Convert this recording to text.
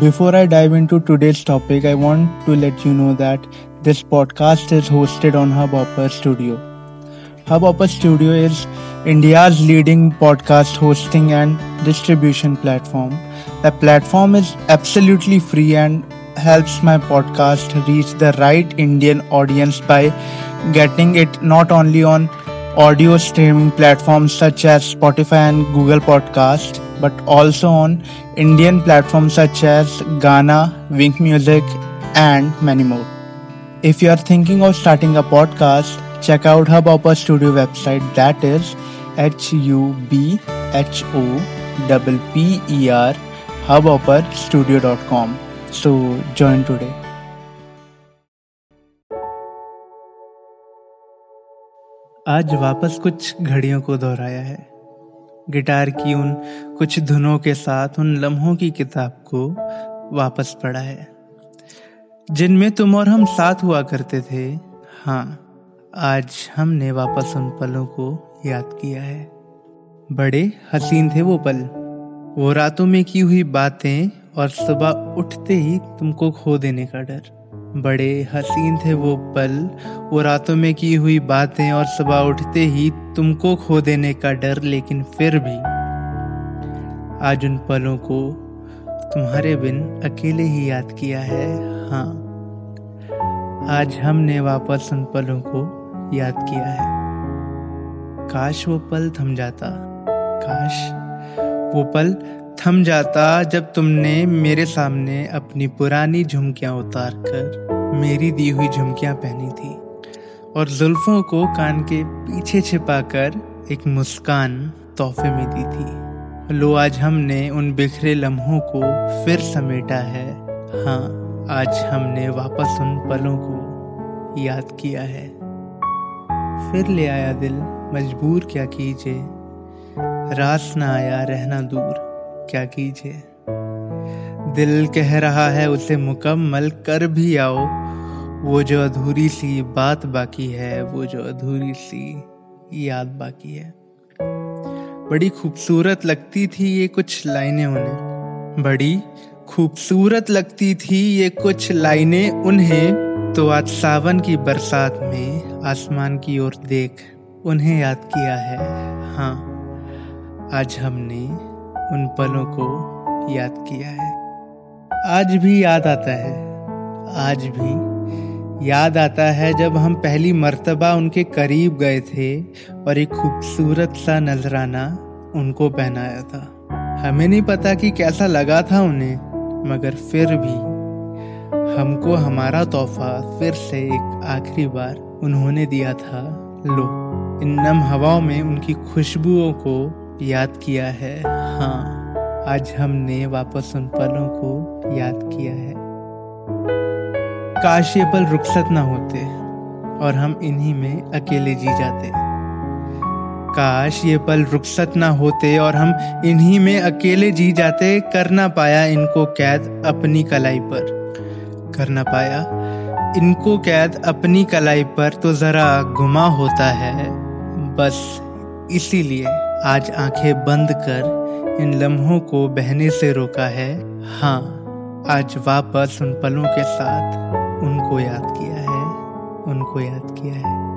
Before I dive into today's topic, I want to let you know that this podcast is hosted on Hubhopper Studio. Hubhopper Studio is India's leading podcast hosting and distribution platform. The platform is absolutely free and helps my podcast reach the right Indian audience by getting it not only on audio streaming platforms such as Spotify and Google Podcast, but also on Indian platforms such as Ghana, Wink Music, and many more. If you are thinking of starting a podcast, check out Hubhopper Studio website that is H U B H O P E R hubhopperstudio.com. So join today. आज वापस कुछ घड़ियों को दोहराया है guitar की उन कुछ धुनों के साथ उन लम्हों की किताब को वापस पढ़ा है। जिनमें तुम और हम साथ हुआ करते थे हाँ आज हमने वापस उन पलों को याद किया है। बड़े हसीन थे वो पल। वो रातों में की हुई बातें और सुबह उठते ही तुमको खो देने का डर। बड़े हसीन थे वो पल। वो रातों में की हुई बातें और सुबह उठते ही तुमको खो देने का डर, लेकिन फिर भी। आज उन पलों को तुम्हारे बिन अकेले ही याद किया है। हाँ आज हमने वापस उन पलों को याद किया है। काश वो पल थम जाता। काश वो पल थम जाता जब तुमने मेरे सामने अपनी पुरानी झुमकियाँ उतार कर मेरी दी हुई झुमकियाँ पहनी थी। और जुल्फों को कान के पीछे छिपाकर एक मुस्कान तोहफे में दी थी। लो, आज हमने उन बिखरे लम्हों को फिर समेटा है। हाँ आज हमने वापस उन पलों को याद किया है। फिर ले आया दिल, मजबूर क्या कीजिए? रास ना आया, रहना दूर। क्या कीजिए? दिल कह रहा है उसे मुकम्मल कर भी आओ। वो जो अधूरी सी बात बाकी है, वो जो अधूरी सी याद बाकी है। बड़ी खूबसूरत लगती थी ये कुछ लाइनें उन्हें। बड़ी खूबसूरत लगती थी ये कुछ लाइनें उन्हें। तो आज सावन की बरसात में आसमान की ओर देख उन्हें याद किया है। हाँ आज हमने उन पलों को याद किया है। आज भी याद आता है। आज भी याद आता है जब हम पहली मर्तबा उनके करीब गए थे और एक खूबसूरत सा नजराना उनको पहनाया था। हमें नहीं पता कि कैसा लगा था उन्हें, मगर फिर भी हमको हमारा तोहफा फिर से एक आखिरी बार उन्होंने दिया था। लो, इन नम हवाओं में उनकी खुशबुओं को याद किया है? हाँ आज हमने वापस उन पलों को याद किया है। काश ये पल रुखसत ना होते और हम इन्हीं में अकेले जी जाते। काश ये पल रुखसत ना होते और हम इन्हीं में अकेले जी जाते। कर ना पाया इनको कैद अपनी कलाई पर। कर ना पाया इनको कैद अपनी कलाई पर तो जरा गुमा होता है। बस इसीलिए आज आँखें बंद कर इन लम्हों को बहने से रोका है। हाँ आज वापस उन पलों के साथ उनको याद किया है, उनको याद किया है।